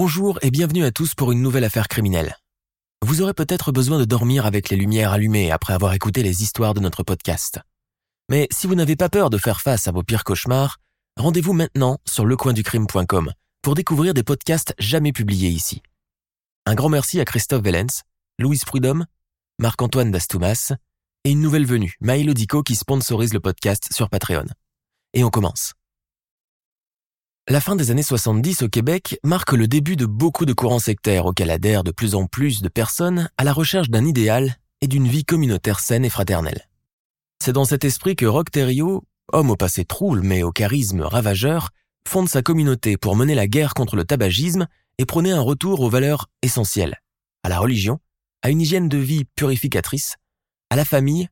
Bonjour et bienvenue à tous pour une nouvelle affaire criminelle. Vous aurez peut-être besoin de dormir avec les lumières allumées après avoir écouté les histoires de notre podcast. Mais si vous n'avez pas peur de faire face à vos pires cauchemars, rendez-vous maintenant sur lecoinducrime.com pour découvrir des podcasts jamais publiés ici. Un grand merci à Christophe Vellens, Louise Prudhomme, Marc-Antoine Dastoumas et une nouvelle venue, Maïlo Dico qui sponsorise le podcast sur Patreon. Et on commence. La fin des années 70 au Québec marque le début de beaucoup de courants sectaires auxquels adhèrent de plus en plus de personnes à la recherche d'un idéal et d'une vie communautaire saine et fraternelle. C'est dans cet esprit que Rock Thériault, homme au passé trouble mais au charisme ravageur, fonde sa communauté pour mener la guerre contre le tabagisme et prôner un retour aux valeurs essentielles, à la religion, à une hygiène de vie purificatrice, à la famille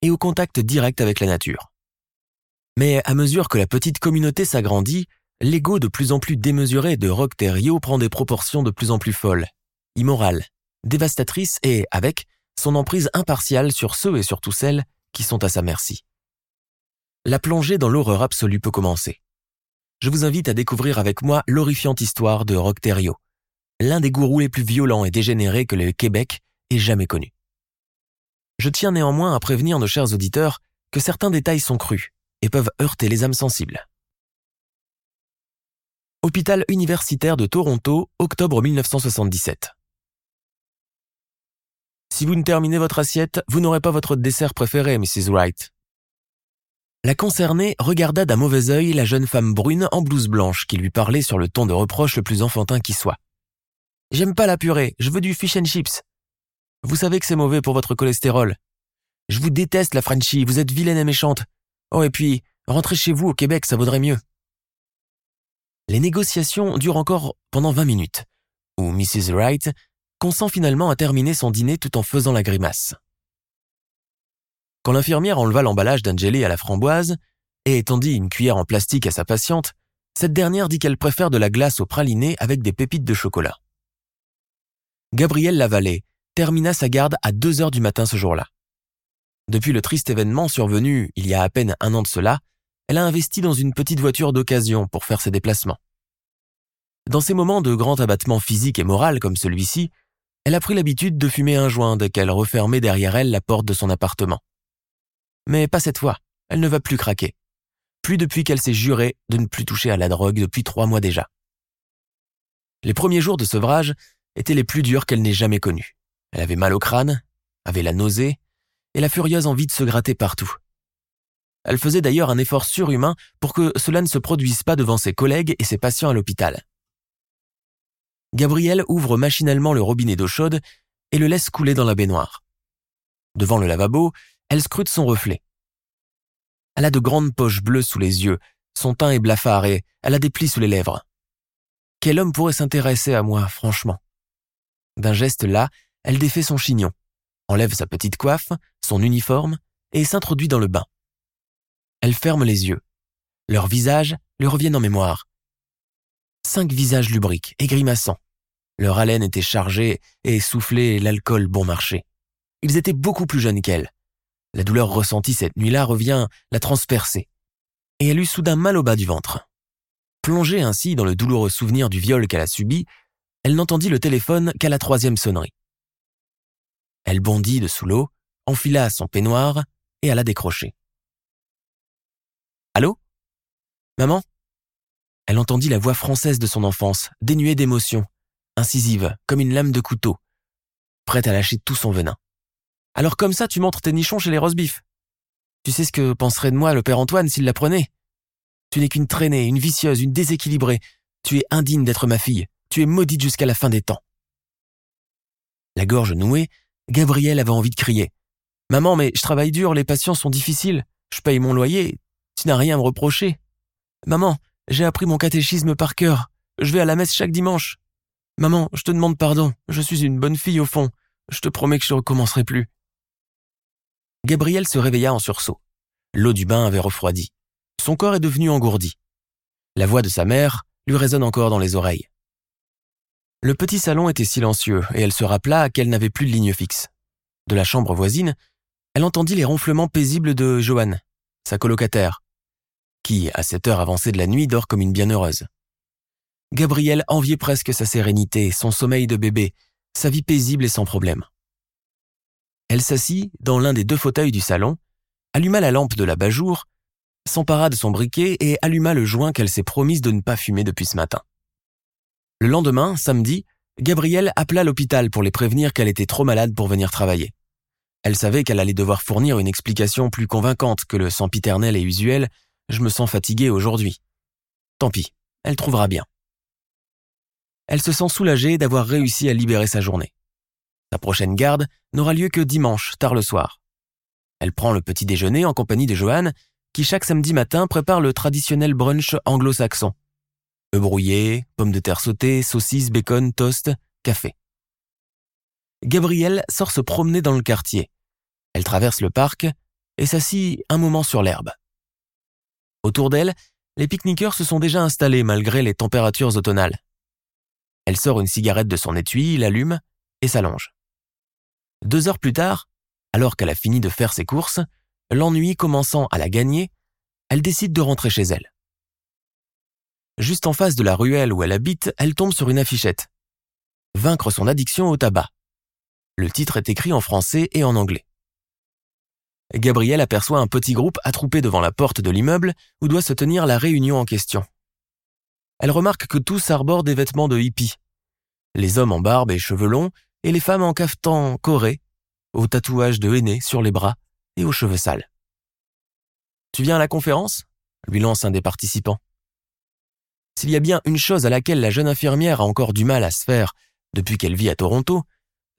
et au contact direct avec la nature. Mais à mesure que la petite communauté s'agrandit, l'ego de plus en plus démesuré de Rock Thériault prend des proportions de plus en plus folles, immorales, dévastatrices et, avec, son emprise impartiale sur ceux et surtout celles qui sont à sa merci. La plongée dans l'horreur absolue peut commencer. Je vous invite à découvrir avec moi l'horrifiante histoire de Rock Thériault, l'un des gourous les plus violents et dégénérés que le Québec ait jamais connu. Je tiens néanmoins à prévenir nos chers auditeurs que certains détails sont crus et peuvent heurter les âmes sensibles. Hôpital universitaire de Toronto, octobre 1977. Si vous ne terminez votre assiette, vous n'aurez pas votre dessert préféré, Mrs. Wright. La concernée regarda d'un mauvais œil la jeune femme brune en blouse blanche qui lui parlait sur le ton de reproche le plus enfantin qui soit. J'aime pas la purée, je veux du fish and chips. Vous savez que c'est mauvais pour votre cholestérol. Je vous déteste la Frenchie, vous êtes vilaine et méchante. Oh et puis, rentrez chez vous au Québec, ça vaudrait mieux. Les négociations durent encore pendant 20 minutes, où Mrs. Wright consent finalement à terminer son dîner tout en faisant la grimace. Quand l'infirmière enleva l'emballage d'un jelly à la framboise et tendit une cuillère en plastique à sa patiente, cette dernière dit qu'elle préfère de la glace au praliné avec des pépites de chocolat. Gabrielle Lavallée termina sa garde à 2 heures du matin ce jour-là. Depuis le triste événement survenu il y a à peine un an de cela, elle a investi dans une petite voiture d'occasion pour faire ses déplacements. Dans ces moments de grand abattement physique et moral comme celui-ci, elle a pris l'habitude de fumer un joint dès qu'elle refermait derrière elle la porte de son appartement. Mais pas cette fois, elle ne va plus craquer. Plus depuis qu'elle s'est jurée de ne plus toucher à la drogue depuis trois mois déjà. Les premiers jours de sevrage étaient les plus durs qu'elle n'ait jamais connus. Elle avait mal au crâne, avait la nausée et la furieuse envie de se gratter partout. Elle faisait d'ailleurs un effort surhumain pour que cela ne se produise pas devant ses collègues et ses patients à l'hôpital. Gabrielle ouvre machinalement le robinet d'eau chaude et le laisse couler dans la baignoire. Devant le lavabo, elle scrute son reflet. Elle a de grandes poches bleues sous les yeux, son teint est blafard et elle a des plis sous les lèvres. Quel homme pourrait s'intéresser à moi, franchement? D'un geste là, elle défait son chignon, enlève sa petite coiffe, son uniforme et s'introduit dans le bain. Elle ferme les yeux. Leurs visages lui reviennent en mémoire. Cinq visages lubriques et grimaçants. Leur haleine était chargée et soufflait l'alcool bon marché. Ils étaient beaucoup plus jeunes qu'elle. La douleur ressentie cette nuit-là revient la transpercer. Et elle eut soudain mal au bas du ventre. Plongée ainsi dans le douloureux souvenir du viol qu'elle a subi, elle n'entendit le téléphone qu'à la troisième sonnerie. Elle bondit de sous l'eau, enfila son peignoir et alla décrocher. Allô? Maman? Elle entendit la voix française de son enfance, dénuée d'émotion, incisive, comme une lame de couteau, prête à lâcher tout son venin. Alors comme ça, tu montres tes nichons chez les rosebifs. Tu sais ce que penserait de moi le père Antoine s'il l'apprenait? Tu n'es qu'une traînée, une vicieuse, une déséquilibrée. Tu es indigne d'être ma fille. Tu es maudite jusqu'à la fin des temps. La gorge nouée, Gabrielle avait envie de crier. Maman, mais je travaille dur, les patients sont difficiles. Je paye mon loyer. Tu n'as rien à me reprocher. Maman, j'ai appris mon catéchisme par cœur. Je vais à la messe chaque dimanche. Maman, je te demande pardon. Je suis une bonne fille au fond. Je te promets que je ne recommencerai plus. Gabrielle se réveilla en sursaut. L'eau du bain avait refroidi. Son corps est devenu engourdi. La voix de sa mère lui résonne encore dans les oreilles. Le petit salon était silencieux et elle se rappela qu'elle n'avait plus de ligne fixe. De la chambre voisine, elle entendit les ronflements paisibles de Joanne, sa colocataire, qui, à cette heure avancée de la nuit, dort comme une bienheureuse. Gabrielle enviait presque sa sérénité, son sommeil de bébé, sa vie paisible et sans problème. Elle s'assit dans l'un des deux fauteuils du salon, alluma la lampe de la bajour, s'empara de son briquet et alluma le joint qu'elle s'est promise de ne pas fumer depuis ce matin. Le lendemain, samedi, Gabrielle appela l'hôpital pour les prévenir qu'elle était trop malade pour venir travailler. Elle savait qu'elle allait devoir fournir une explication plus convaincante que le sempiternel et usuel je me sens fatiguée aujourd'hui. Tant pis, elle trouvera bien. Elle se sent soulagée d'avoir réussi à libérer sa journée. Sa prochaine garde n'aura lieu que dimanche, tard le soir. Elle prend le petit déjeuner en compagnie de Joanne, qui chaque samedi matin prépare le traditionnel brunch anglo-saxon. Œufs brouillés, pommes de terre sautées, saucisses, bacon, toast, café. Gabrielle sort se promener dans le quartier. Elle traverse le parc et s'assit un moment sur l'herbe. Autour d'elle, les pique-niqueurs se sont déjà installés malgré les températures automnales. Elle sort une cigarette de son étui, l'allume et s'allonge. Deux heures plus tard, alors qu'elle a fini de faire ses courses, l'ennui commençant à la gagner, elle décide de rentrer chez elle. Juste en face de la ruelle où elle habite, elle tombe sur une affichette. Vaincre son addiction au tabac. Le titre est écrit en français et en anglais. Gabrielle aperçoit un petit groupe attroupé devant la porte de l'immeuble où doit se tenir la réunion en question. Elle remarque que tous arborent des vêtements de hippie. Les hommes en barbe et cheveux longs et les femmes en cafetan coré, aux tatouages de henné sur les bras et aux cheveux sales. Tu viens à la conférence? lui lance un des participants. S'il y a bien une chose à laquelle la jeune infirmière a encore du mal à se faire depuis qu'elle vit à Toronto,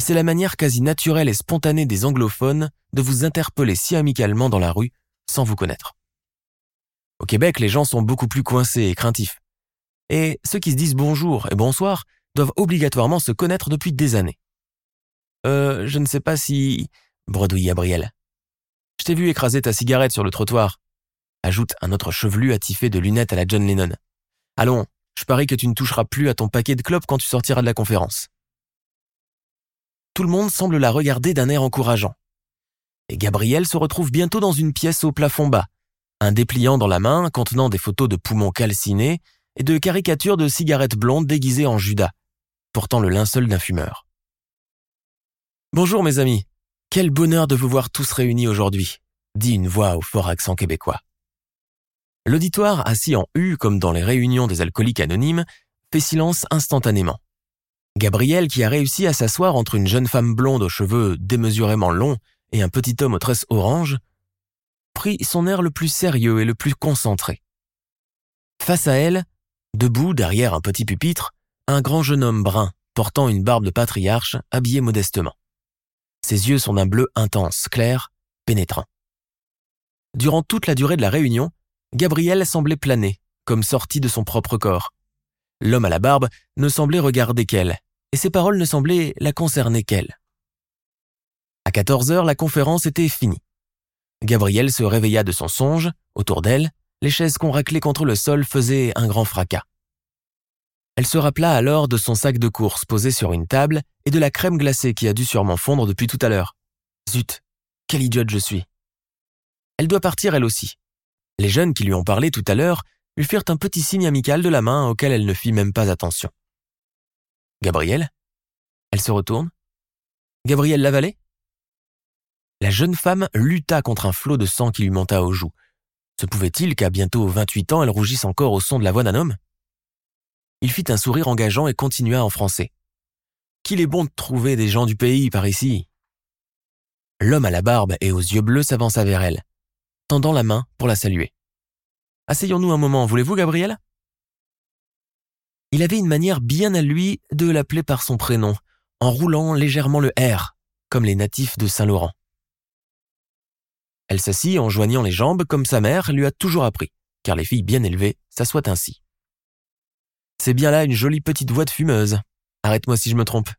c'est la manière quasi naturelle et spontanée des anglophones de vous interpeller si amicalement dans la rue sans vous connaître. Au Québec, les gens sont beaucoup plus coincés et craintifs. Et ceux qui se disent bonjour et bonsoir doivent obligatoirement se connaître depuis des années. Euh, je ne sais pas si... bredouille Gabriel. Je t'ai vu écraser ta cigarette sur le trottoir, ajoute un autre chevelu attifé de lunettes à la John Lennon. Allons, je parie que tu ne toucheras plus à ton paquet de clopes quand tu sortiras de la conférence. Tout le monde semble la regarder d'un air encourageant. Et Gabriel se retrouve bientôt dans une pièce au plafond bas, un dépliant dans la main contenant des photos de poumons calcinés et de caricatures de cigarettes blondes déguisées en Judas, portant le linceul d'un fumeur. Bonjour mes amis, quel bonheur de vous voir tous réunis aujourd'hui, dit une voix au fort accent québécois. L'auditoire, assis en U comme dans les réunions des alcooliques anonymes, fait silence instantanément. Gabriel, qui a réussi à s'asseoir entre une jeune femme blonde aux cheveux démesurément longs et un petit homme aux tresses orange, prit son air le plus sérieux et le plus concentré. Face à elle, debout derrière un petit pupitre, un grand jeune homme brun, portant une barbe de patriarche, habillé modestement. Ses yeux sont d'un bleu intense, clair, pénétrant. Durant toute la durée de la réunion, Gabriel semblait planer, comme sorti de son propre corps. L'homme à la barbe ne semblait regarder qu'elle, et ses paroles ne semblaient la concerner qu'elle. À 14 heures, la conférence était finie. Gabrielle se réveilla de son songe, autour d'elle, les chaises qu'on raclait contre le sol faisaient un grand fracas. Elle se rappela alors de son sac de course posé sur une table et de la crème glacée qui a dû sûrement fondre depuis tout à l'heure. Zut, quelle idiote je suis. Elle doit partir elle aussi. Les jeunes qui lui ont parlé tout à l'heure lui firent un petit signe amical de la main auquel elle ne fit même pas attention. Gabrielle Elle se retourne. Gabrielle Lavallée? La jeune femme lutta contre un flot de sang qui lui monta aux joues. Se pouvait-il qu'à bientôt 28 ans, elle rougisse encore au son de la voix d'un homme? Il fit un sourire engageant et continua en français. Qu'il est bon de trouver des gens du pays par ici? L'homme à la barbe et aux yeux bleus s'avança vers elle, tendant la main pour la saluer. Asseyons-nous un moment, voulez-vous, Gabrielle? Il avait une manière bien à lui de l'appeler par son prénom, en roulant légèrement le R, comme les natifs de Saint-Laurent. Elle s'assit en joignant les jambes comme sa mère lui a toujours appris, car les filles bien élevées s'assoient ainsi. C'est bien là une jolie petite voix de fumeuse. Arrête-moi si je me trompe.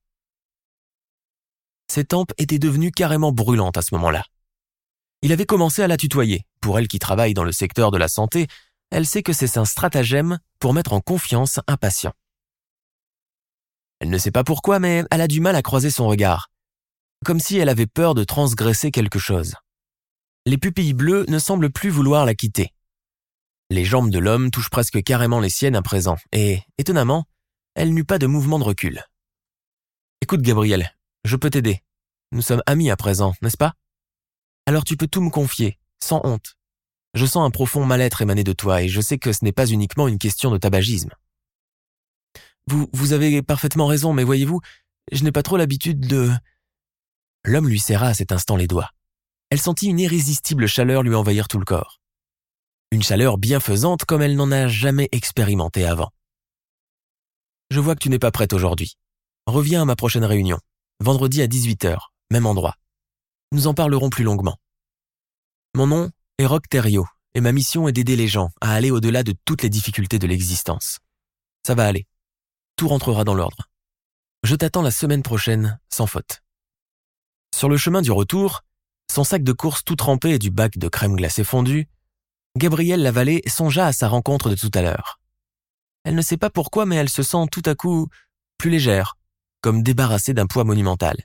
Ses tempes étaient devenues carrément brûlantes à ce moment-là. Il avait commencé à la tutoyer. Pour elle qui travaille dans le secteur de la santé, elle sait que c'est un stratagème pour mettre en confiance un patient. Elle ne sait pas pourquoi, mais elle a du mal à croiser son regard, comme si elle avait peur de transgresser quelque chose. Les pupilles bleues ne semblent plus vouloir la quitter. Les jambes de l'homme touchent presque carrément les siennes à présent, et, étonnamment, elle n'eut pas de mouvement de recul. Écoute, Gabriel, je peux t'aider. Nous sommes amis à présent, n'est-ce pas? Alors tu peux tout me confier, sans honte. Je sens un profond mal-être émaner de toi, et je sais que ce n'est pas uniquement une question de tabagisme. Vous, vous avez parfaitement raison, mais voyez-vous, je n'ai pas trop l'habitude de... L'homme lui serra à cet instant les doigts. Elle sentit une irrésistible chaleur lui envahir tout le corps. Une chaleur bienfaisante comme elle n'en a jamais expérimenté avant. Je vois que tu n'es pas prête aujourd'hui. Reviens à ma prochaine réunion, vendredi à 18h, même endroit. Nous en parlerons plus longuement. Mon nom est Rock Thériault, et ma mission est d'aider les gens à aller au-delà de toutes les difficultés de l'existence. Ça va aller. Tout rentrera dans l'ordre. Je t'attends la semaine prochaine, sans faute. Sur le chemin du retour, son sac de course tout trempé et du bac de crème glacée fondue, Gabrielle Lavallée songea à sa rencontre de tout à l'heure. Elle ne sait pas pourquoi, mais elle se sent tout à coup plus légère, comme débarrassée d'un poids monumental.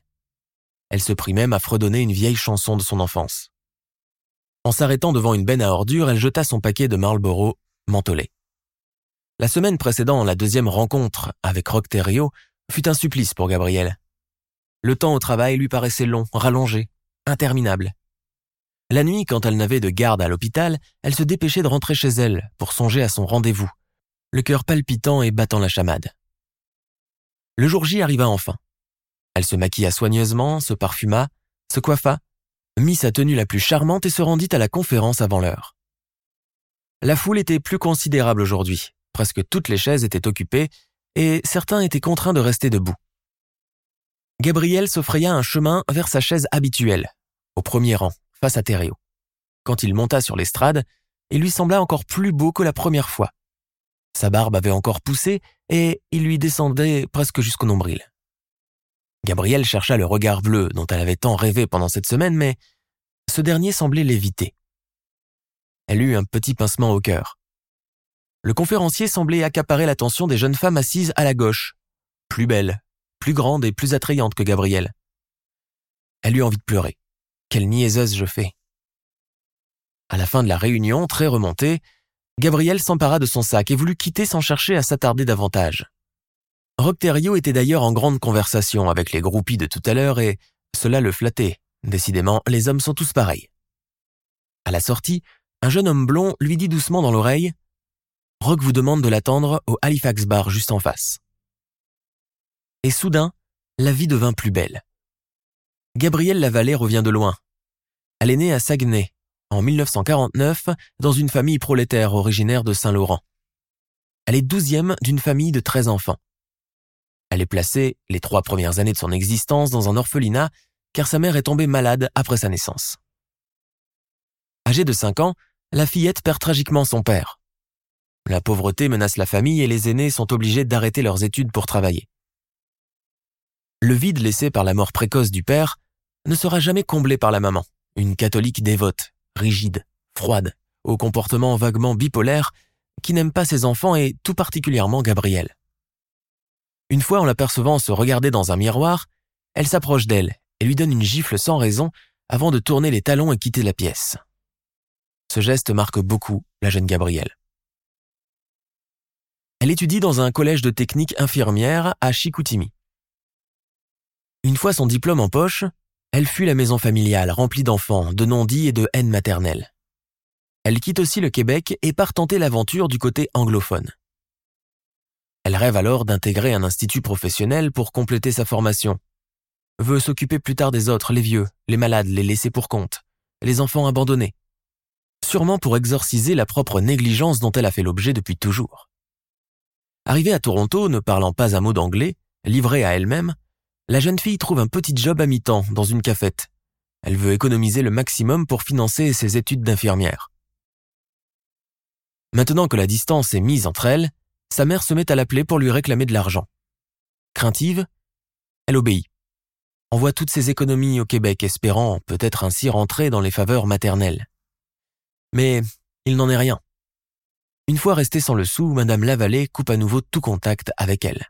Elle se prit même à fredonner une vieille chanson de son enfance. En s'arrêtant devant une benne à ordures, elle jeta son paquet de Marlboro mentholé. La semaine précédant la deuxième rencontre avec Rock fut un supplice pour Gabrielle. Le temps au travail lui paraissait long, rallongé, interminable. La nuit, quand elle n'avait de garde à l'hôpital, elle se dépêchait de rentrer chez elle pour songer à son rendez-vous, le cœur palpitant et battant la chamade. Le jour J arriva enfin. Elle se maquilla soigneusement, se parfuma, se coiffa, mit sa tenue la plus charmante et se rendit à la conférence avant l'heure. La foule était plus considérable aujourd'hui. Presque toutes les chaises étaient occupées et certains étaient contraints de rester debout. Gabriel se fraya un chemin vers sa chaise habituelle, au premier rang, face à Thériault. Quand il monta sur l'estrade, il lui sembla encore plus beau que la première fois. Sa barbe avait encore poussé et il lui descendait presque jusqu'au nombril. Gabrielle chercha le regard bleu dont elle avait tant rêvé pendant cette semaine, mais ce dernier semblait l'éviter. Elle eut un petit pincement au cœur. Le conférencier semblait accaparer l'attention des jeunes femmes assises à la gauche, plus belles, plus grandes et plus attrayantes que Gabrielle. Elle eut envie de pleurer. Quelle niaiseuse je fais. À la fin de la réunion, très remontée, Gabriel s'empara de son sac et voulut quitter sans chercher à s'attarder davantage. Rocterio était d'ailleurs en grande conversation avec les groupies de tout à l'heure et cela le flattait. Décidément, les hommes sont tous pareils. À la sortie, un jeune homme blond lui dit doucement dans l'oreille Rock vous demande de l'attendre au Halifax Bar juste en face. Et soudain, la vie devint plus belle. Gabrielle Lavallée revient de loin. Elle est née à Saguenay, en 1949, dans une famille prolétaire originaire de Saint-Laurent. Elle est douzième d'une famille de 13 enfants. Elle est placée, les trois premières années de son existence, dans un orphelinat, car sa mère est tombée malade après sa naissance. Âgée de 5 ans, la fillette perd tragiquement son père. La pauvreté menace la famille et les aînés sont obligés d'arrêter leurs études pour travailler. Le vide laissé par la mort précoce du père ne sera jamais comblé par la maman, une catholique dévote, rigide, froide, au comportement vaguement bipolaire, qui n'aime pas ses enfants et tout particulièrement Gabrielle. Une fois en l'apercevant se regarder dans un miroir, elle s'approche d'elle et lui donne une gifle sans raison avant de tourner les talons et quitter la pièce. Ce geste marque beaucoup la jeune Gabrielle. Elle étudie dans un collège de technique infirmière à Chicoutimi. Une fois son diplôme en poche, elle fuit la maison familiale remplie d'enfants, de non-dits et de haine maternelle. Elle quitte aussi le Québec et part tenter l'aventure du côté anglophone. Elle rêve alors d'intégrer un institut professionnel pour compléter sa formation. Veut s'occuper plus tard des autres, les vieux, les malades, les laissés pour compte, les enfants abandonnés. Sûrement pour exorciser la propre négligence dont elle a fait l'objet depuis toujours. Arrivée à Toronto, ne parlant pas un mot d'anglais, livrée à elle-même, la jeune fille trouve un petit job à mi-temps dans une cafette. Elle veut économiser le maximum pour financer ses études d'infirmière. Maintenant que la distance est mise entre elles, sa mère se met à l'appeler pour lui réclamer de l'argent. Craintive, elle obéit. Envoie toutes ses économies au Québec, espérant peut-être ainsi rentrer dans les faveurs maternelles. Mais il n'en est rien. Une fois restée sans le sou, Madame Lavallée coupe à nouveau tout contact avec elle.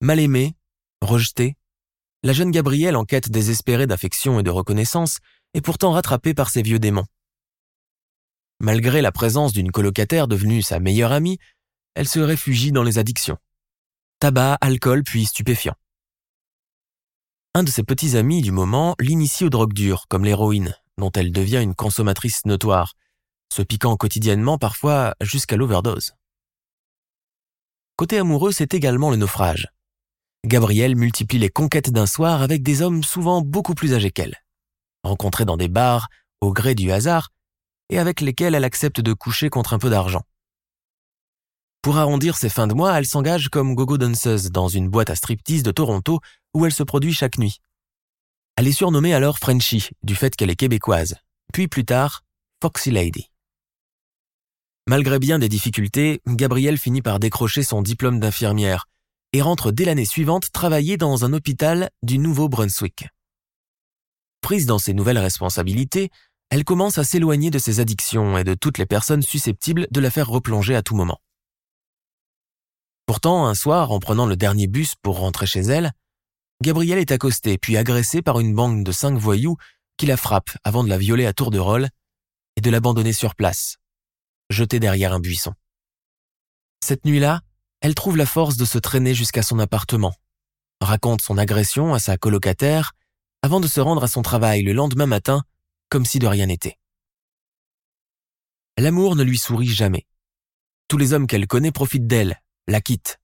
Mal aimée, rejetée, la jeune Gabrielle, en quête désespérée d'affection et de reconnaissance, est pourtant rattrapée par ses vieux démons. Malgré la présence d'une colocataire devenue sa meilleure amie, elle se réfugie dans les addictions. Tabac, alcool, puis stupéfiants. Un de ses petits amis du moment l'initie aux drogues dures, comme l'héroïne, dont elle devient une consommatrice notoire, se piquant quotidiennement parfois jusqu'à l'overdose. Côté amoureux, c'est également le naufrage. Gabrielle multiplie les conquêtes d'un soir avec des hommes souvent beaucoup plus âgés qu'elle. Rencontrés dans des bars, au gré du hasard, et avec lesquels elle accepte de coucher contre un peu d'argent. Pour arrondir ses fins de mois, elle s'engage comme gogo danseuse dans une boîte à striptease de Toronto où elle se produit chaque nuit. Elle est surnommée alors Frenchie du fait qu'elle est québécoise, puis plus tard Foxy Lady. Malgré bien des difficultés, Gabrielle finit par décrocher son diplôme d'infirmière et rentre dès l'année suivante travailler dans un hôpital du Nouveau-Brunswick. Prise dans ses nouvelles responsabilités, elle commence à s'éloigner de ses addictions et de toutes les personnes susceptibles de la faire replonger à tout moment. Pourtant, un soir, en prenant le dernier bus pour rentrer chez elle, Gabrielle est accostée puis agressée par une bande de cinq voyous qui la frappent avant de la violer à tour de rôle et de l'abandonner sur place, jetée derrière un buisson. Cette nuit-là, elle trouve la force de se traîner jusqu'à son appartement, raconte son agression à sa colocataire, avant de se rendre à son travail le lendemain matin comme si de rien n'était. L'amour ne lui sourit jamais. Tous les hommes qu'elle connaît profitent d'elle, la quittent,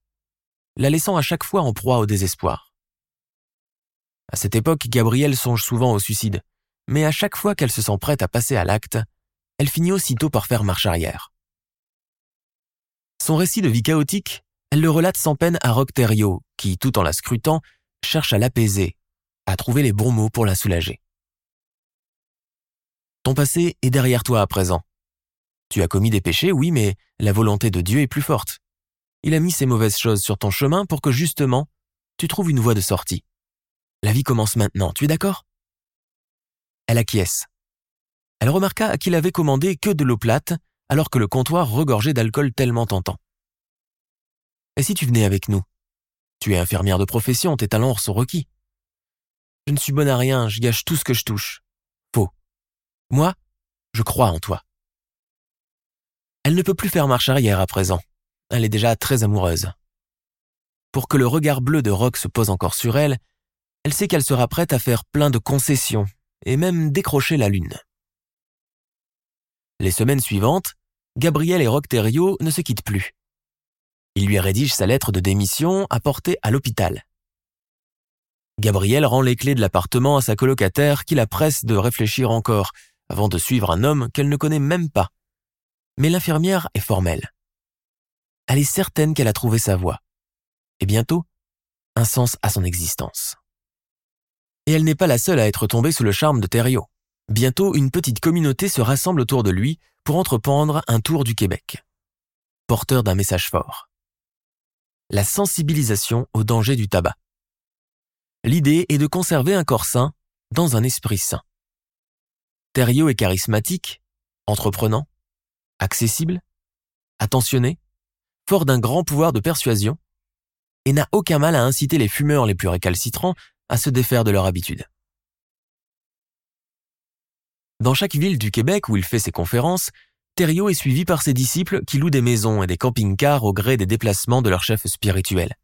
la laissant à chaque fois en proie au désespoir. À cette époque, Gabrielle songe souvent au suicide, mais à chaque fois qu'elle se sent prête à passer à l'acte, elle finit aussitôt par faire marche arrière. Son récit de vie chaotique elle le relate sans peine à Rock qui, tout en la scrutant, cherche à l'apaiser, à trouver les bons mots pour la soulager. Ton passé est derrière toi à présent. Tu as commis des péchés, oui, mais la volonté de Dieu est plus forte. Il a mis ces mauvaises choses sur ton chemin pour que justement, tu trouves une voie de sortie. La vie commence maintenant, tu es d'accord? Elle acquiesce. Elle remarqua qu'il avait commandé que de l'eau plate, alors que le comptoir regorgeait d'alcool tellement tentant. Et si tu venais avec nous? Tu es infirmière de profession, tes talents sont requis. Je ne suis bonne à rien, je gâche tout ce que je touche. Moi, je crois en toi. Elle ne peut plus faire marche arrière à présent. Elle est déjà très amoureuse. Pour que le regard bleu de Rock se pose encore sur elle, elle sait qu'elle sera prête à faire plein de concessions et même décrocher la lune. Les semaines suivantes, Gabriel et Rock ne se quittent plus. Il lui rédige sa lettre de démission apportée à l'hôpital. Gabrielle rend les clés de l'appartement à sa colocataire qui la presse de réfléchir encore avant de suivre un homme qu'elle ne connaît même pas. Mais l'infirmière est formelle. Elle est certaine qu'elle a trouvé sa voie. Et bientôt, un sens à son existence. Et elle n'est pas la seule à être tombée sous le charme de Thériault. Bientôt, une petite communauté se rassemble autour de lui pour entreprendre un tour du Québec. Porteur d'un message fort la sensibilisation au danger du tabac. L'idée est de conserver un corps sain dans un esprit sain. Thériault est charismatique, entreprenant, accessible, attentionné, fort d'un grand pouvoir de persuasion, et n'a aucun mal à inciter les fumeurs les plus récalcitrants à se défaire de leur habitude. Dans chaque ville du Québec où il fait ses conférences, Thériault est suivi par ses disciples qui louent des maisons et des camping-cars au gré des déplacements de leur chef spirituel.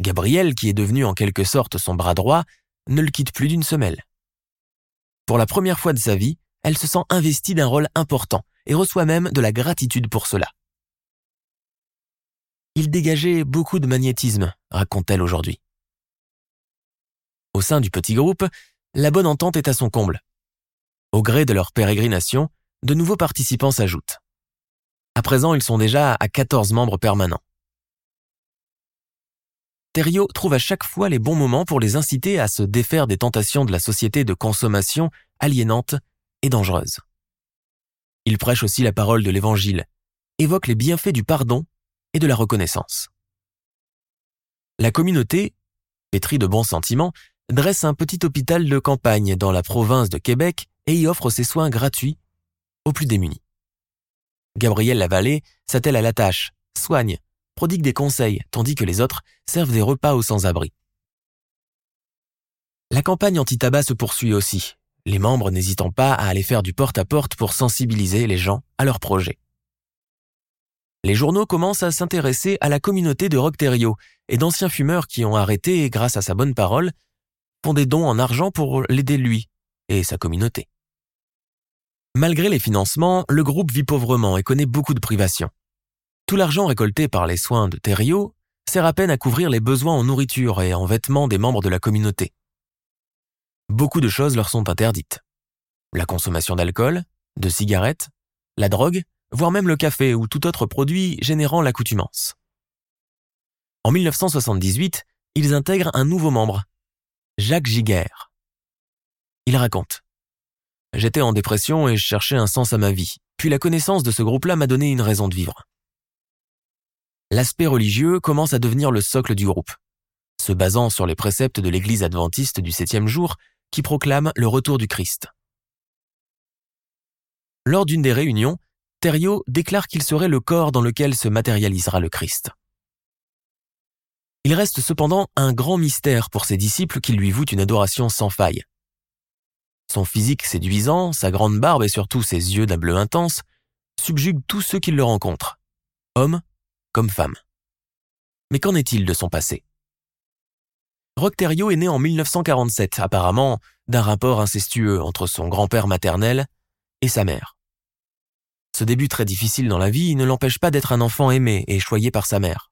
Gabriel, qui est devenu en quelque sorte son bras droit, ne le quitte plus d'une semelle. Pour la première fois de sa vie, elle se sent investie d'un rôle important et reçoit même de la gratitude pour cela. Il dégageait beaucoup de magnétisme, raconte-t-elle aujourd'hui. Au sein du petit groupe, la bonne entente est à son comble. Au gré de leur pérégrination, de nouveaux participants s'ajoutent. À présent, ils sont déjà à 14 membres permanents. Thériault trouve à chaque fois les bons moments pour les inciter à se défaire des tentations de la société de consommation aliénante et dangereuse. Il prêche aussi la parole de l'Évangile, évoque les bienfaits du pardon et de la reconnaissance. La communauté, pétrie de bons sentiments, dresse un petit hôpital de campagne dans la province de Québec et y offre ses soins gratuits aux plus démunis. Gabriel Lavallée s'attelle à la tâche, soigne, prodigue des conseils, tandis que les autres servent des repas aux sans-abri. La campagne anti-tabac se poursuit aussi, les membres n'hésitant pas à aller faire du porte-à-porte pour sensibiliser les gens à leur projet. Les journaux commencent à s'intéresser à la communauté de Rocterio et d'anciens fumeurs qui ont arrêté, grâce à sa bonne parole, font des dons en argent pour l'aider lui et sa communauté. Malgré les financements, le groupe vit pauvrement et connaît beaucoup de privations. Tout l'argent récolté par les soins de Thériault sert à peine à couvrir les besoins en nourriture et en vêtements des membres de la communauté. Beaucoup de choses leur sont interdites. La consommation d'alcool, de cigarettes, la drogue, voire même le café ou tout autre produit générant l'accoutumance. En 1978, ils intègrent un nouveau membre, Jacques Giguère. Il raconte J'étais en dépression et je cherchais un sens à ma vie, puis la connaissance de ce groupe-là m'a donné une raison de vivre. L'aspect religieux commence à devenir le socle du groupe. Se basant sur les préceptes de l'Église adventiste du septième jour, qui proclame le retour du Christ. Lors d'une des réunions, Thériault déclare qu'il serait le corps dans lequel se matérialisera le Christ. Il reste cependant un grand mystère pour ses disciples qui lui vouent une adoration sans faille. Son physique séduisant, sa grande barbe et surtout ses yeux d'un bleu intense subjuguent tous ceux qui le rencontrent, hommes comme femmes. Mais qu'en est-il de son passé? Roch est né en 1947, apparemment d'un rapport incestueux entre son grand-père maternel et sa mère. Ce début très difficile dans la vie ne l'empêche pas d'être un enfant aimé et choyé par sa mère.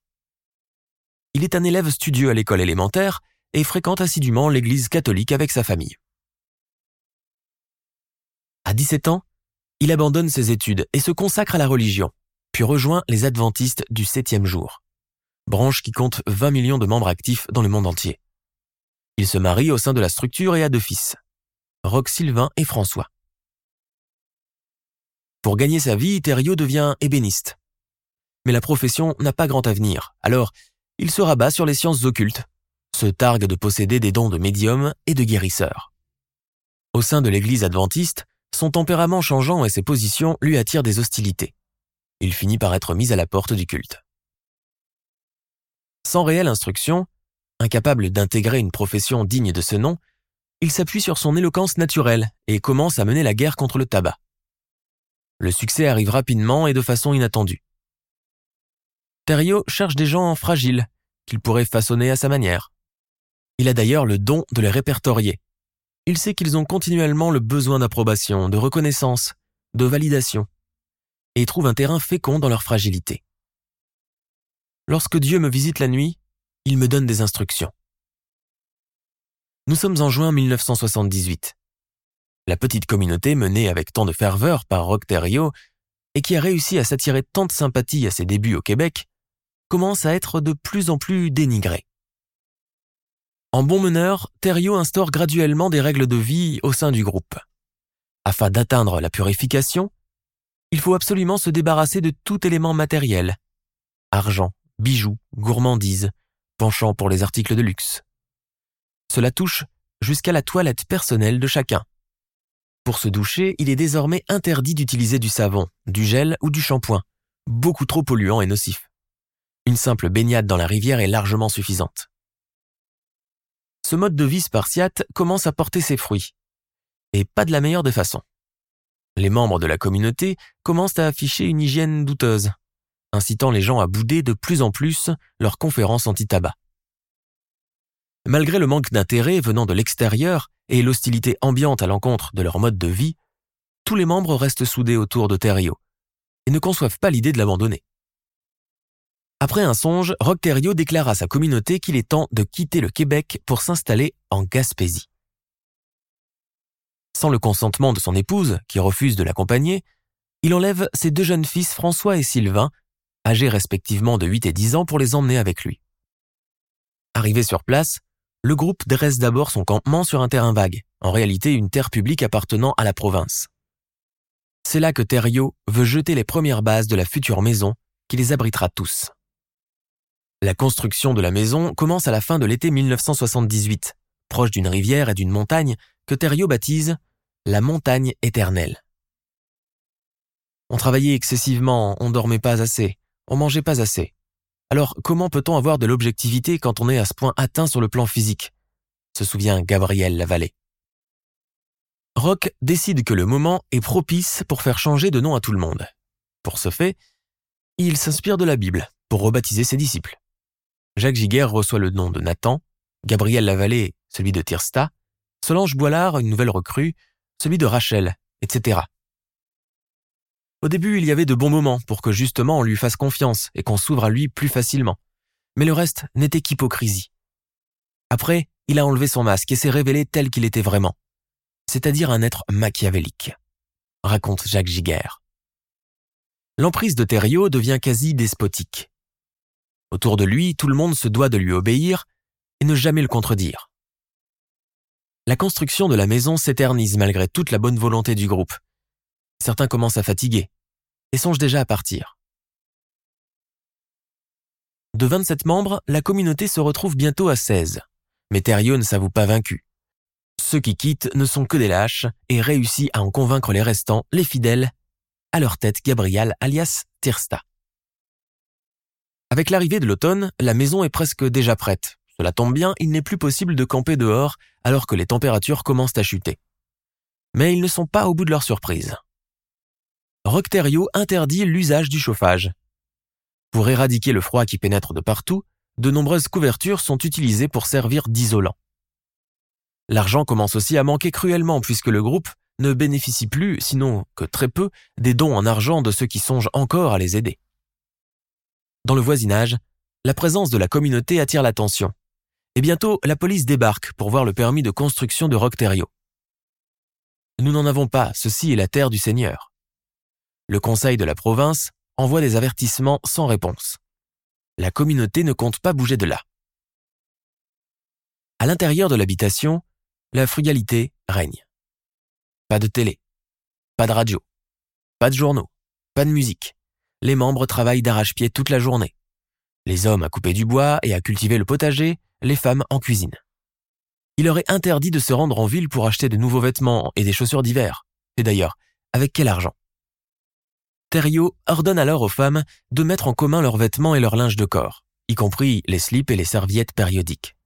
Il est un élève studieux à l'école élémentaire et fréquente assidûment l'église catholique avec sa famille. À 17 ans, il abandonne ses études et se consacre à la religion, puis rejoint les adventistes du septième jour, branche qui compte 20 millions de membres actifs dans le monde entier. Il se marie au sein de la structure et a deux fils, Roch Sylvain et François. Pour gagner sa vie, Thériault devient ébéniste. Mais la profession n'a pas grand avenir, alors il se rabat sur les sciences occultes, se targue de posséder des dons de médium et de guérisseur. Au sein de l'église adventiste, son tempérament changeant et ses positions lui attirent des hostilités. Il finit par être mis à la porte du culte. Sans réelle instruction, Incapable d'intégrer une profession digne de ce nom, il s'appuie sur son éloquence naturelle et commence à mener la guerre contre le tabac. Le succès arrive rapidement et de façon inattendue. Thériault cherche des gens fragiles qu'il pourrait façonner à sa manière. Il a d'ailleurs le don de les répertorier. Il sait qu'ils ont continuellement le besoin d'approbation, de reconnaissance, de validation, et trouve un terrain fécond dans leur fragilité. Lorsque Dieu me visite la nuit, il me donne des instructions. Nous sommes en juin 1978. La petite communauté menée avec tant de ferveur par Rock et qui a réussi à s'attirer tant de sympathie à ses débuts au Québec commence à être de plus en plus dénigrée. En bon meneur, Thériault instaure graduellement des règles de vie au sein du groupe. Afin d'atteindre la purification, il faut absolument se débarrasser de tout élément matériel. Argent, bijoux, gourmandises, penchant pour les articles de luxe. Cela touche jusqu'à la toilette personnelle de chacun. Pour se doucher, il est désormais interdit d'utiliser du savon, du gel ou du shampoing, beaucoup trop polluant et nocif. Une simple baignade dans la rivière est largement suffisante. Ce mode de vie spartiate commence à porter ses fruits, et pas de la meilleure des façons. Les membres de la communauté commencent à afficher une hygiène douteuse, incitant les gens à bouder de plus en plus leurs conférences anti-tabac. Malgré le manque d'intérêt venant de l'extérieur et l'hostilité ambiante à l'encontre de leur mode de vie, tous les membres restent soudés autour de Thériault et ne conçoivent pas l'idée de l'abandonner. Après un songe, Roch Thériault déclare à sa communauté qu'il est temps de quitter le Québec pour s'installer en Gaspésie. Sans le consentement de son épouse, qui refuse de l'accompagner, il enlève ses deux jeunes fils François et Sylvain âgés respectivement de 8 et 10 ans, pour les emmener avec lui. Arrivé sur place, le groupe dresse d'abord son campement sur un terrain vague, en réalité une terre publique appartenant à la province. C'est là que Thériault veut jeter les premières bases de la future maison qui les abritera tous. La construction de la maison commence à la fin de l'été 1978, proche d'une rivière et d'une montagne que Thériault baptise la montagne éternelle. On travaillait excessivement, on dormait pas assez, on mangeait pas assez. Alors comment peut-on avoir de l'objectivité quand on est à ce point atteint sur le plan physique? Se souvient Gabriel Lavallée. Rock décide que le moment est propice pour faire changer de nom à tout le monde. Pour ce fait, il s'inspire de la Bible pour rebaptiser ses disciples. Jacques Giguère reçoit le nom de Nathan, Gabriel Lavallée celui de Tirsta, Solange Boilard une nouvelle recrue, celui de Rachel, etc. Au début, il y avait de bons moments pour que justement on lui fasse confiance et qu'on s'ouvre à lui plus facilement. Mais le reste n'était qu'hypocrisie. Après, il a enlevé son masque et s'est révélé tel qu'il était vraiment, c'est-à-dire un être machiavélique, raconte Jacques Giguère. L'emprise de Thériault devient quasi despotique. Autour de lui, tout le monde se doit de lui obéir et ne jamais le contredire. La construction de la maison s'éternise malgré toute la bonne volonté du groupe. Certains commencent à fatiguer et songent déjà à partir. De 27 membres, la communauté se retrouve bientôt à 16. Mais Thériault ne s'avoue pas vaincu. Ceux qui quittent ne sont que des lâches et réussit à en convaincre les restants, les fidèles, à leur tête Gabriel alias Tirsta. Avec l'arrivée de l'automne, la maison est presque déjà prête. Cela tombe bien, il n'est plus possible de camper dehors alors que les températures commencent à chuter. Mais ils ne sont pas au bout de leur surprise. Rocterio interdit l'usage du chauffage. Pour éradiquer le froid qui pénètre de partout, de nombreuses couvertures sont utilisées pour servir d'isolant. L'argent commence aussi à manquer cruellement puisque le groupe ne bénéficie plus, sinon que très peu, des dons en argent de ceux qui songent encore à les aider. Dans le voisinage, la présence de la communauté attire l'attention. Et bientôt, la police débarque pour voir le permis de construction de Rocterio. Nous n'en avons pas, ceci est la terre du Seigneur le conseil de la province envoie des avertissements sans réponse. La communauté ne compte pas bouger de là. À l'intérieur de l'habitation, la frugalité règne. Pas de télé, pas de radio, pas de journaux, pas de musique. Les membres travaillent d'arrache-pied toute la journée. Les hommes à couper du bois et à cultiver le potager, les femmes en cuisine. Il leur est interdit de se rendre en ville pour acheter de nouveaux vêtements et des chaussures d'hiver. Et d'ailleurs, avec quel argent? Thériault ordonne alors aux femmes de mettre en commun leurs vêtements et leur linge de corps, y compris les slips et les serviettes périodiques.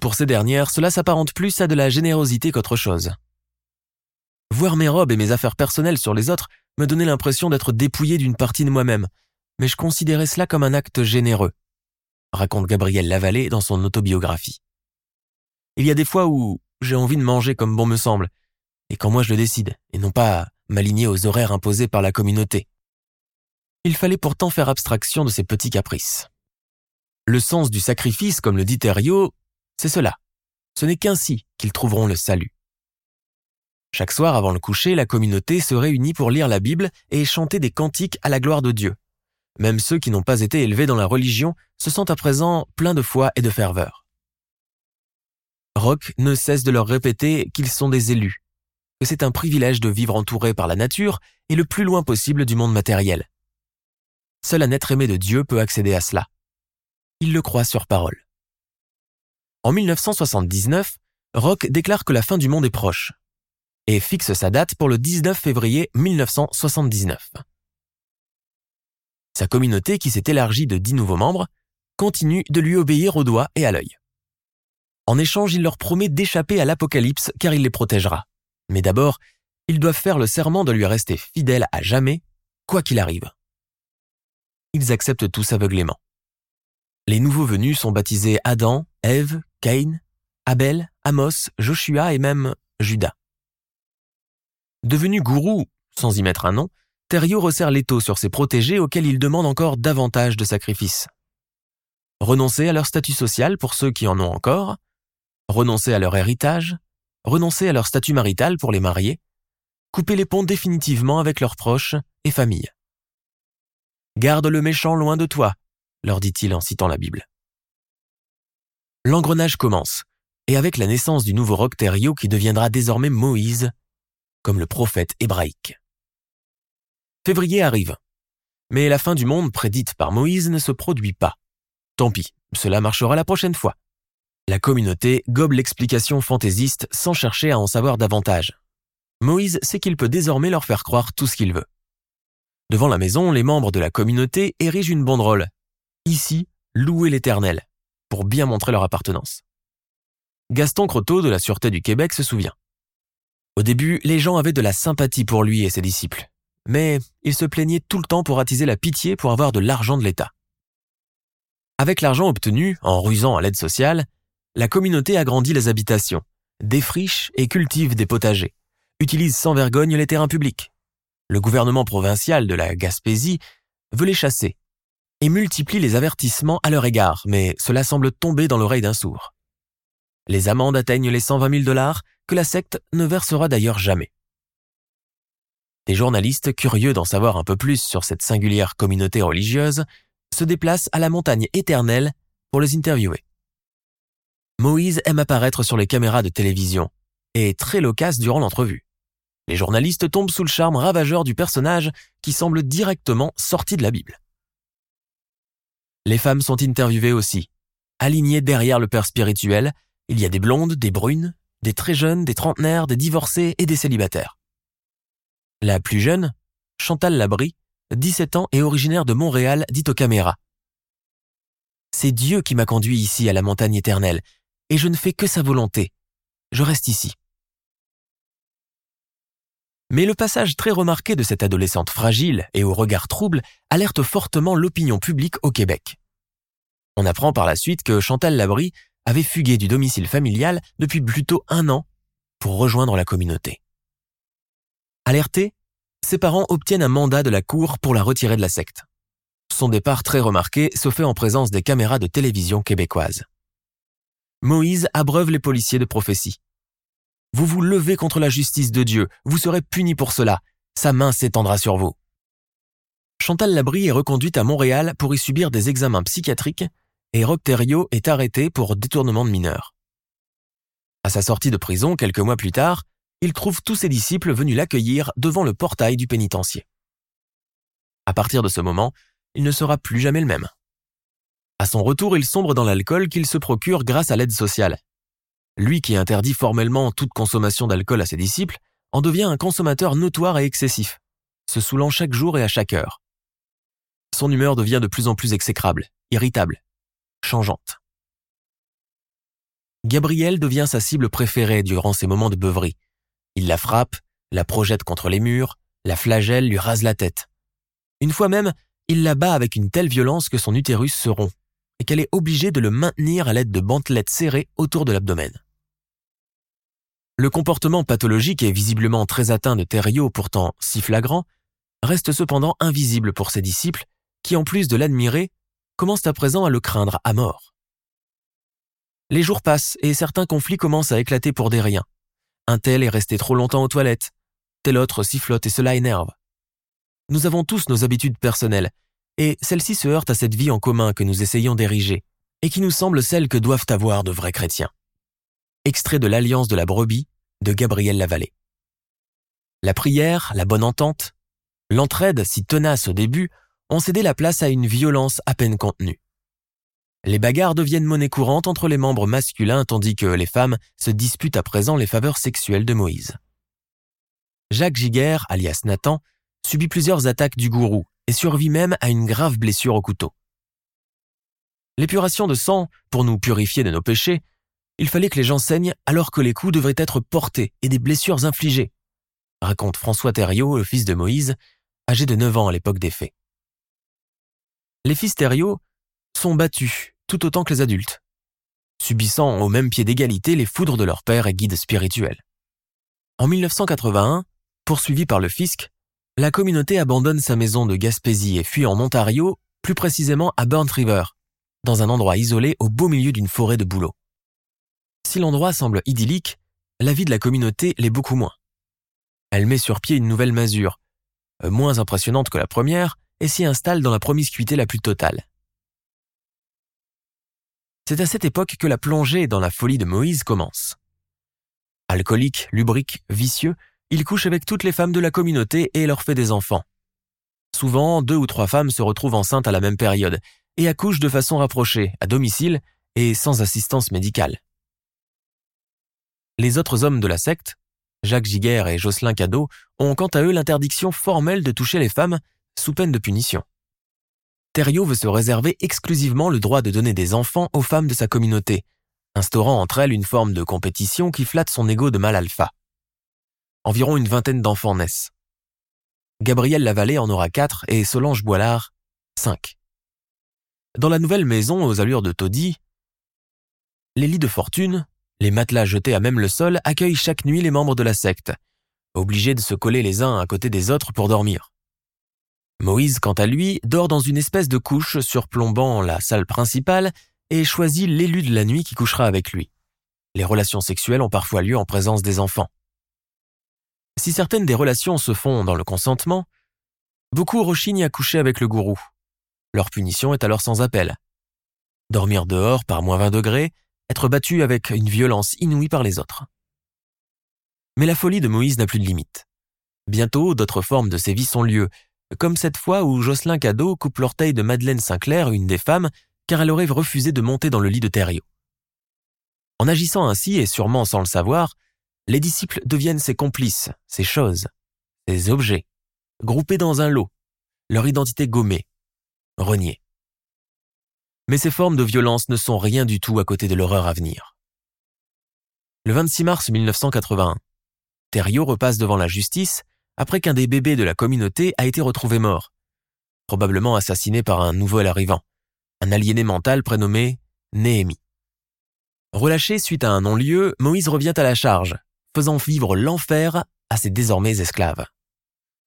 Pour ces dernières, cela s'apparente plus à de la générosité qu'autre chose. Voir mes robes et mes affaires personnelles sur les autres me donnait l'impression d'être dépouillé d'une partie de moi-même, mais je considérais cela comme un acte généreux, raconte Gabriel Lavallée dans son autobiographie. Il y a des fois où j'ai envie de manger comme bon me semble, et quand moi je le décide, et non pas m'aligner aux horaires imposés par la communauté. Il fallait pourtant faire abstraction de ces petits caprices. Le sens du sacrifice, comme le dit Thériault, c'est cela. Ce n'est qu'ainsi qu'ils trouveront le salut. Chaque soir avant le coucher, la communauté se réunit pour lire la Bible et chanter des cantiques à la gloire de Dieu. Même ceux qui n'ont pas été élevés dans la religion se sentent à présent pleins de foi et de ferveur. Rock ne cesse de leur répéter qu'ils sont des élus, que c'est un privilège de vivre entouré par la nature et le plus loin possible du monde matériel. Seul un être aimé de Dieu peut accéder à cela. Il le croit sur parole. En 1979, Rock déclare que la fin du monde est proche et fixe sa date pour le 19 février 1979. Sa communauté, qui s'est élargie de dix nouveaux membres, continue de lui obéir au doigt et à l'œil. En échange, il leur promet d'échapper à l'apocalypse car il les protégera. Mais d'abord, ils doivent faire le serment de lui rester fidèles à jamais, quoi qu'il arrive. Ils acceptent tous aveuglément. Les nouveaux venus sont baptisés Adam, Ève, Caïn, Abel, Amos, Joshua et même Judas. Devenu gourou, sans y mettre un nom, Thériault resserre l'étau sur ses protégés auxquels il demande encore davantage de sacrifices. Renoncer à leur statut social pour ceux qui en ont encore, renoncer à leur héritage, renoncer à leur statut marital pour les mariés, couper les ponts définitivement avec leurs proches et familles. Garde le méchant loin de toi, leur dit-il en citant la Bible. L'engrenage commence, et avec la naissance du nouveau Rocterio qui deviendra désormais Moïse, comme le prophète hébraïque. Février arrive. Mais la fin du monde prédite par Moïse ne se produit pas. Tant pis, cela marchera la prochaine fois. La communauté gobe l'explication fantaisiste sans chercher à en savoir davantage. Moïse sait qu'il peut désormais leur faire croire tout ce qu'il veut. Devant la maison, les membres de la communauté érigent une banderole. Ici, louer l'Éternel, pour bien montrer leur appartenance. Gaston Croteau de la Sûreté du Québec se souvient. Au début, les gens avaient de la sympathie pour lui et ses disciples, mais il se plaignait tout le temps pour attiser la pitié pour avoir de l'argent de l'État. Avec l'argent obtenu, en rusant à l'aide sociale, la communauté agrandit les habitations, défriche et cultive des potagers, utilise sans vergogne les terrains publics. Le gouvernement provincial de la Gaspésie veut les chasser et multiplie les avertissements à leur égard, mais cela semble tomber dans l'oreille d'un sourd. Les amendes atteignent les 120 000 dollars que la secte ne versera d'ailleurs jamais. Des journalistes curieux d'en savoir un peu plus sur cette singulière communauté religieuse se déplacent à la montagne éternelle pour les interviewer. Moïse aime apparaître sur les caméras de télévision et est très loquace durant l'entrevue. Les journalistes tombent sous le charme ravageur du personnage qui semble directement sorti de la Bible. Les femmes sont interviewées aussi. Alignées derrière le père spirituel, il y a des blondes, des brunes, des très jeunes, des trentenaires, des divorcés et des célibataires. La plus jeune, Chantal Labrie, 17 ans et originaire de Montréal, dit aux caméras. C'est Dieu qui m'a conduit ici à la montagne éternelle, et je ne fais que sa volonté. Je reste ici. Mais le passage très remarqué de cette adolescente fragile et au regard trouble alerte fortement l'opinion publique au Québec. On apprend par la suite que Chantal Labrie avait fugué du domicile familial depuis plutôt un an pour rejoindre la communauté. Alertés, ses parents obtiennent un mandat de la cour pour la retirer de la secte. Son départ très remarqué se fait en présence des caméras de télévision québécoises. Moïse abreuve les policiers de prophétie. Vous vous levez contre la justice de Dieu, vous serez punis pour cela, sa main s'étendra sur vous. Chantal Labrie est reconduite à Montréal pour y subir des examens psychiatriques et Rocterio est arrêté pour détournement de mineurs. À sa sortie de prison quelques mois plus tard, il trouve tous ses disciples venus l'accueillir devant le portail du pénitencier. À partir de ce moment, il ne sera plus jamais le même. À son retour, il sombre dans l'alcool qu'il se procure grâce à l'aide sociale. Lui qui interdit formellement toute consommation d'alcool à ses disciples, en devient un consommateur notoire et excessif, se saoulant chaque jour et à chaque heure. Son humeur devient de plus en plus exécrable, irritable, changeante. Gabrielle devient sa cible préférée durant ses moments de beuverie. Il la frappe, la projette contre les murs, la flagelle, lui rase la tête. Une fois même, il la bat avec une telle violence que son utérus se rompt et qu'elle est obligée de le maintenir à l'aide de bandelettes serrées autour de l'abdomen. Le comportement pathologique et visiblement très atteint de Thériault, pourtant si flagrant, reste cependant invisible pour ses disciples qui, en plus de l'admirer, commencent à présent à le craindre à mort. Les jours passent et certains conflits commencent à éclater pour des riens. Un tel est resté trop longtemps aux toilettes, tel autre sifflote et cela énerve. Nous avons tous nos habitudes personnelles, et celles-ci se heurtent à cette vie en commun que nous essayons d'ériger, et qui nous semble celle que doivent avoir de vrais chrétiens. Extrait de l'Alliance de la brebis de Gabriel Lavallée. La prière, la bonne entente, l'entraide si tenace au début ont cédé la place à une violence à peine contenue. Les bagarres deviennent monnaie courante entre les membres masculins tandis que les femmes se disputent à présent les faveurs sexuelles de Moïse. Jacques Giguère, alias Nathan, subit plusieurs attaques du gourou et survit même à une grave blessure au couteau. L'épuration de sang, pour nous purifier de nos péchés, il fallait que les gens saignent alors que les coups devraient être portés et des blessures infligées, raconte François Thériault, le fils de Moïse, âgé de 9 ans à l'époque des faits les fils sont battus tout autant que les adultes, subissant au même pied d'égalité les foudres de leur père et guide spirituel. En 1981, poursuivi par le fisc, la communauté abandonne sa maison de Gaspésie et fuit en Ontario, plus précisément à Burnt River, dans un endroit isolé au beau milieu d'une forêt de bouleaux. Si l'endroit semble idyllique, la vie de la communauté l'est beaucoup moins. Elle met sur pied une nouvelle masure, euh, moins impressionnante que la première, et s'y installe dans la promiscuité la plus totale. C'est à cette époque que la plongée dans la folie de Moïse commence. Alcoolique, lubrique, vicieux, il couche avec toutes les femmes de la communauté et leur fait des enfants. Souvent, deux ou trois femmes se retrouvent enceintes à la même période et accouchent de façon rapprochée, à domicile et sans assistance médicale. Les autres hommes de la secte, Jacques Giguère et Jocelyn Cadeau, ont quant à eux l'interdiction formelle de toucher les femmes sous peine de punition. Thériault veut se réserver exclusivement le droit de donner des enfants aux femmes de sa communauté, instaurant entre elles une forme de compétition qui flatte son ego de mal alpha. Environ une vingtaine d'enfants naissent. Gabriel Lavallée en aura quatre et Solange Boilard, cinq. Dans la nouvelle maison aux allures de taudis, les lits de fortune, les matelas jetés à même le sol accueillent chaque nuit les membres de la secte, obligés de se coller les uns à côté des autres pour dormir. Moïse, quant à lui, dort dans une espèce de couche surplombant la salle principale et choisit l'élu de la nuit qui couchera avec lui. Les relations sexuelles ont parfois lieu en présence des enfants. Si certaines des relations se font dans le consentement, beaucoup rechignent à coucher avec le gourou. Leur punition est alors sans appel. Dormir dehors par moins 20 degrés, être battu avec une violence inouïe par les autres. Mais la folie de Moïse n'a plus de limite. Bientôt, d'autres formes de sévices ont lieu, comme cette fois où Jocelyn Cadeau coupe l'orteil de Madeleine Sinclair, une des femmes, car elle aurait refusé de monter dans le lit de Thériault. En agissant ainsi, et sûrement sans le savoir, les disciples deviennent ses complices, ses choses, ses objets, groupés dans un lot, leur identité gommée, reniée. Mais ces formes de violence ne sont rien du tout à côté de l'horreur à venir. Le 26 mars 1981, Thériault repasse devant la justice après qu'un des bébés de la communauté a été retrouvé mort, probablement assassiné par un nouvel arrivant, un aliéné mental prénommé Néhémie. Relâché suite à un non-lieu, Moïse revient à la charge, faisant vivre l'enfer à ses désormais esclaves.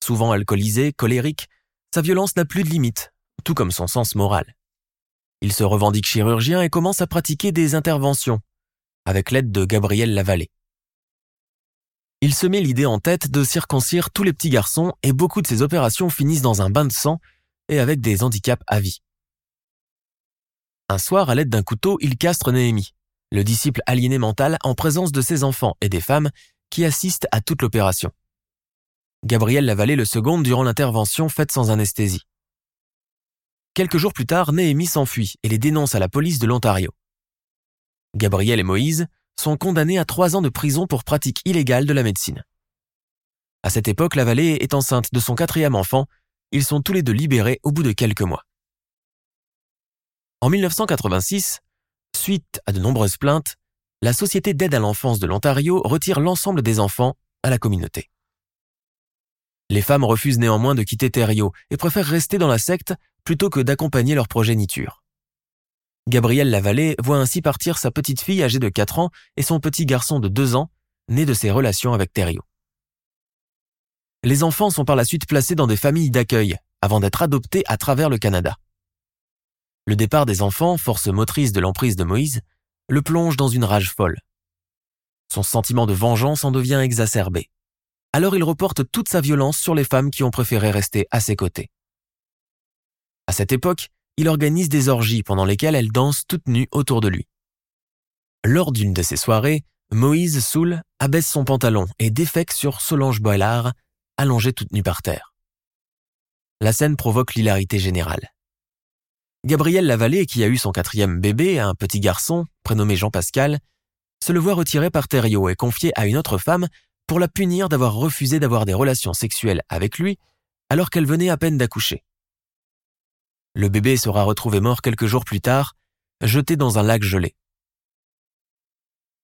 Souvent alcoolisé, colérique, sa violence n'a plus de limite, tout comme son sens moral. Il se revendique chirurgien et commence à pratiquer des interventions, avec l'aide de Gabriel Lavallée. Il se met l'idée en tête de circoncire tous les petits garçons et beaucoup de ses opérations finissent dans un bain de sang et avec des handicaps à vie. Un soir, à l'aide d'un couteau, il castre Néhémie, le disciple aliéné mental en présence de ses enfants et des femmes qui assistent à toute l'opération. Gabriel Lavallée le seconde durant l'intervention faite sans anesthésie. Quelques jours plus tard, Néhémie s'enfuit et les dénonce à la police de l'Ontario. Gabriel et Moïse sont condamnés à trois ans de prison pour pratique illégale de la médecine. À cette époque, la vallée est enceinte de son quatrième enfant. Ils sont tous les deux libérés au bout de quelques mois. En 1986, suite à de nombreuses plaintes, la Société d'aide à l'enfance de l'Ontario retire l'ensemble des enfants à la communauté. Les femmes refusent néanmoins de quitter Thériault et préfèrent rester dans la secte plutôt que d'accompagner leur progéniture. Gabrielle Lavallée voit ainsi partir sa petite fille âgée de 4 ans et son petit garçon de 2 ans, né de ses relations avec Thériault. Les enfants sont par la suite placés dans des familles d'accueil, avant d'être adoptés à travers le Canada. Le départ des enfants, force motrice de l'emprise de Moïse, le plonge dans une rage folle. Son sentiment de vengeance en devient exacerbé. Alors il reporte toute sa violence sur les femmes qui ont préféré rester à ses côtés. À cette époque, il organise des orgies pendant lesquelles elles dansent toutes nues autour de lui. Lors d'une de ces soirées, Moïse saoul abaisse son pantalon et défecte sur Solange Boilard, allongée toute nue par terre. La scène provoque l'hilarité générale. Gabriel Lavallée, qui a eu son quatrième bébé, un petit garçon, prénommé Jean-Pascal, se le voit retiré par Thériault et confié à une autre femme pour la punir d'avoir refusé d'avoir des relations sexuelles avec lui alors qu'elle venait à peine d'accoucher. Le bébé sera retrouvé mort quelques jours plus tard, jeté dans un lac gelé.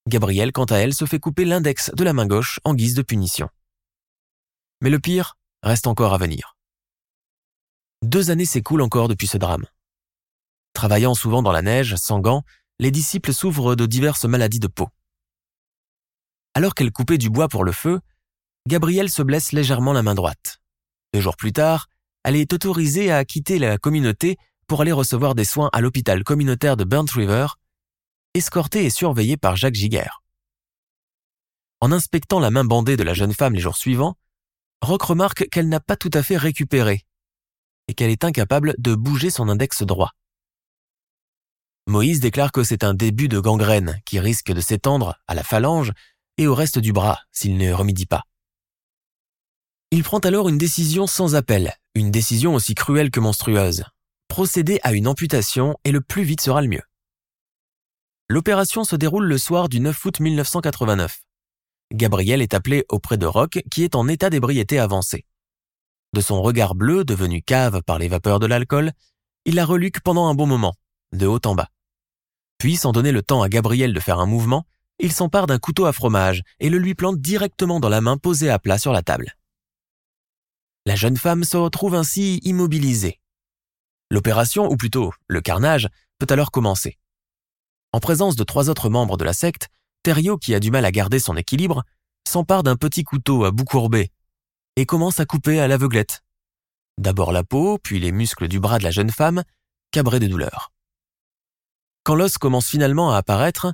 Gabrielle, quant à elle, se fait couper l'index de la main gauche en guise de punition. Mais le pire reste encore à venir. Deux années s'écoulent encore depuis ce drame. Travaillant souvent dans la neige, sans gants, les disciples souffrent de diverses maladies de peau. Alors qu'elle coupait du bois pour le feu, Gabrielle se blesse légèrement la main droite. Deux jours plus tard, elle est autorisée à quitter la communauté pour aller recevoir des soins à l'hôpital communautaire de Burnt River, escortée et surveillée par Jacques Giguère. En inspectant la main bandée de la jeune femme les jours suivants, Rock remarque qu'elle n'a pas tout à fait récupéré et qu'elle est incapable de bouger son index droit. Moïse déclare que c'est un début de gangrène qui risque de s'étendre à la phalange et au reste du bras s'il ne remédie pas. Il prend alors une décision sans appel, une décision aussi cruelle que monstrueuse. Procéder à une amputation et le plus vite sera le mieux. L'opération se déroule le soir du 9 août 1989. Gabriel est appelé auprès de Rock qui est en état d'ébriété avancée. De son regard bleu devenu cave par les vapeurs de l'alcool, il la reluque pendant un bon moment, de haut en bas. Puis, sans donner le temps à Gabriel de faire un mouvement, il s'empare d'un couteau à fromage et le lui plante directement dans la main posée à plat sur la table. La jeune femme se retrouve ainsi immobilisée. L'opération, ou plutôt le carnage, peut alors commencer. En présence de trois autres membres de la secte, Thériault, qui a du mal à garder son équilibre, s'empare d'un petit couteau à bout courbé et commence à couper à l'aveuglette. D'abord la peau, puis les muscles du bras de la jeune femme, cabrés de douleur. Quand l'os commence finalement à apparaître,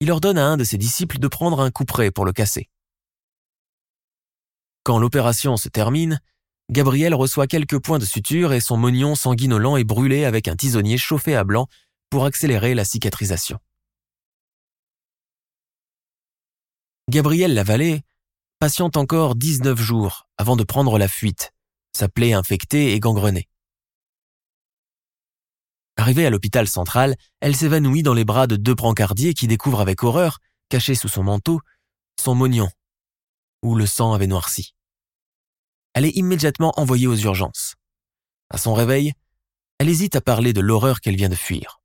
il ordonne à un de ses disciples de prendre un couperet pour le casser. Quand l'opération se termine, Gabriel reçoit quelques points de suture et son mognon sanguinolent est brûlé avec un tisonnier chauffé à blanc pour accélérer la cicatrisation. Gabriel Lavallée patiente encore 19 jours avant de prendre la fuite, sa plaie infectée et gangrenée. Arrivée à l'hôpital central, elle s'évanouit dans les bras de deux brancardiers qui découvrent avec horreur, caché sous son manteau, son mognon, où le sang avait noirci. Elle est immédiatement envoyée aux urgences. À son réveil, elle hésite à parler de l'horreur qu'elle vient de fuir.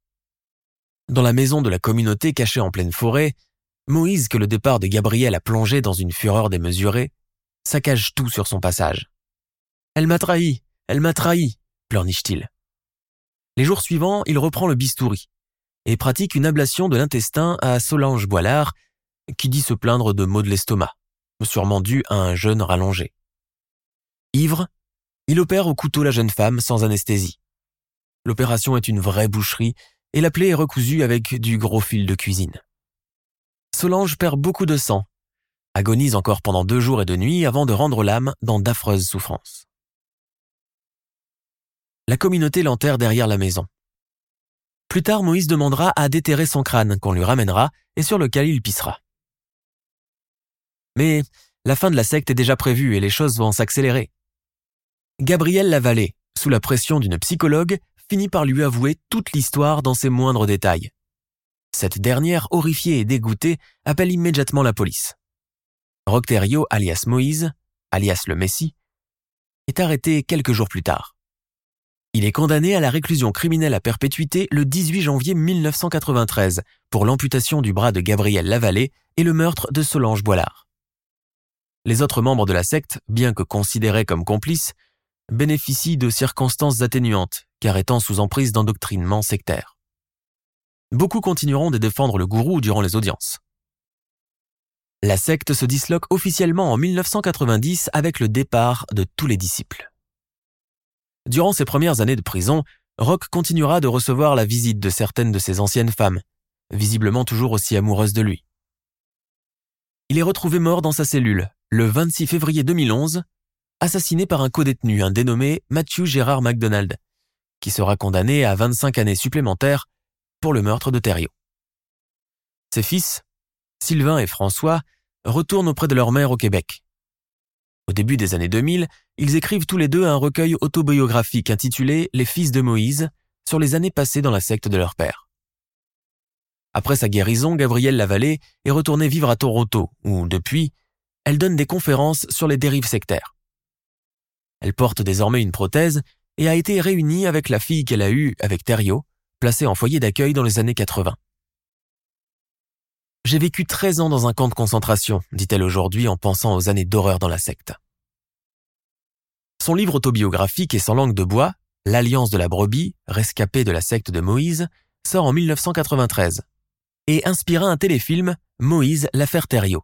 Dans la maison de la communauté cachée en pleine forêt, Moïse, que le départ de Gabriel a plongé dans une fureur démesurée, saccage tout sur son passage. Elle m'a trahi, elle m'a trahi, pleurniche-t-il. Les jours suivants, il reprend le bistouri et pratique une ablation de l'intestin à Solange Boilard, qui dit se plaindre de maux de l'estomac, sûrement dû à un jeûne rallongé. Ivre, il opère au couteau la jeune femme sans anesthésie. L'opération est une vraie boucherie et la plaie est recousue avec du gros fil de cuisine. Solange perd beaucoup de sang, agonise encore pendant deux jours et deux nuits avant de rendre l'âme dans d'affreuses souffrances. La communauté l'enterre derrière la maison. Plus tard, Moïse demandera à déterrer son crâne qu'on lui ramènera et sur lequel il pissera. Mais la fin de la secte est déjà prévue et les choses vont s'accélérer. Gabriel Lavallée, sous la pression d'une psychologue, finit par lui avouer toute l'histoire dans ses moindres détails. Cette dernière, horrifiée et dégoûtée, appelle immédiatement la police. Rocterio, alias Moïse, alias le Messie, est arrêté quelques jours plus tard. Il est condamné à la réclusion criminelle à perpétuité le 18 janvier 1993 pour l'amputation du bras de Gabriel Lavallée et le meurtre de Solange Boilard. Les autres membres de la secte, bien que considérés comme complices, bénéficient de circonstances atténuantes, car étant sous emprise d'endoctrinement sectaire. Beaucoup continueront de défendre le gourou durant les audiences. La secte se disloque officiellement en 1990 avec le départ de tous les disciples. Durant ses premières années de prison, Rock continuera de recevoir la visite de certaines de ses anciennes femmes, visiblement toujours aussi amoureuses de lui. Il est retrouvé mort dans sa cellule le 26 février 2011 assassiné par un codétenu, un dénommé Matthew Gérard MacDonald, qui sera condamné à 25 années supplémentaires pour le meurtre de Thériault. Ses fils, Sylvain et François, retournent auprès de leur mère au Québec. Au début des années 2000, ils écrivent tous les deux un recueil autobiographique intitulé Les fils de Moïse sur les années passées dans la secte de leur père. Après sa guérison, Gabrielle Lavallée est retournée vivre à Toronto, où, depuis, elle donne des conférences sur les dérives sectaires. Elle porte désormais une prothèse et a été réunie avec la fille qu'elle a eue avec Thériault, placée en foyer d'accueil dans les années 80. J'ai vécu 13 ans dans un camp de concentration, dit-elle aujourd'hui en pensant aux années d'horreur dans la secte. Son livre autobiographique et sans langue de bois, L'Alliance de la brebis, rescapé de la secte de Moïse, sort en 1993 et inspira un téléfilm, Moïse, l'affaire Thériault.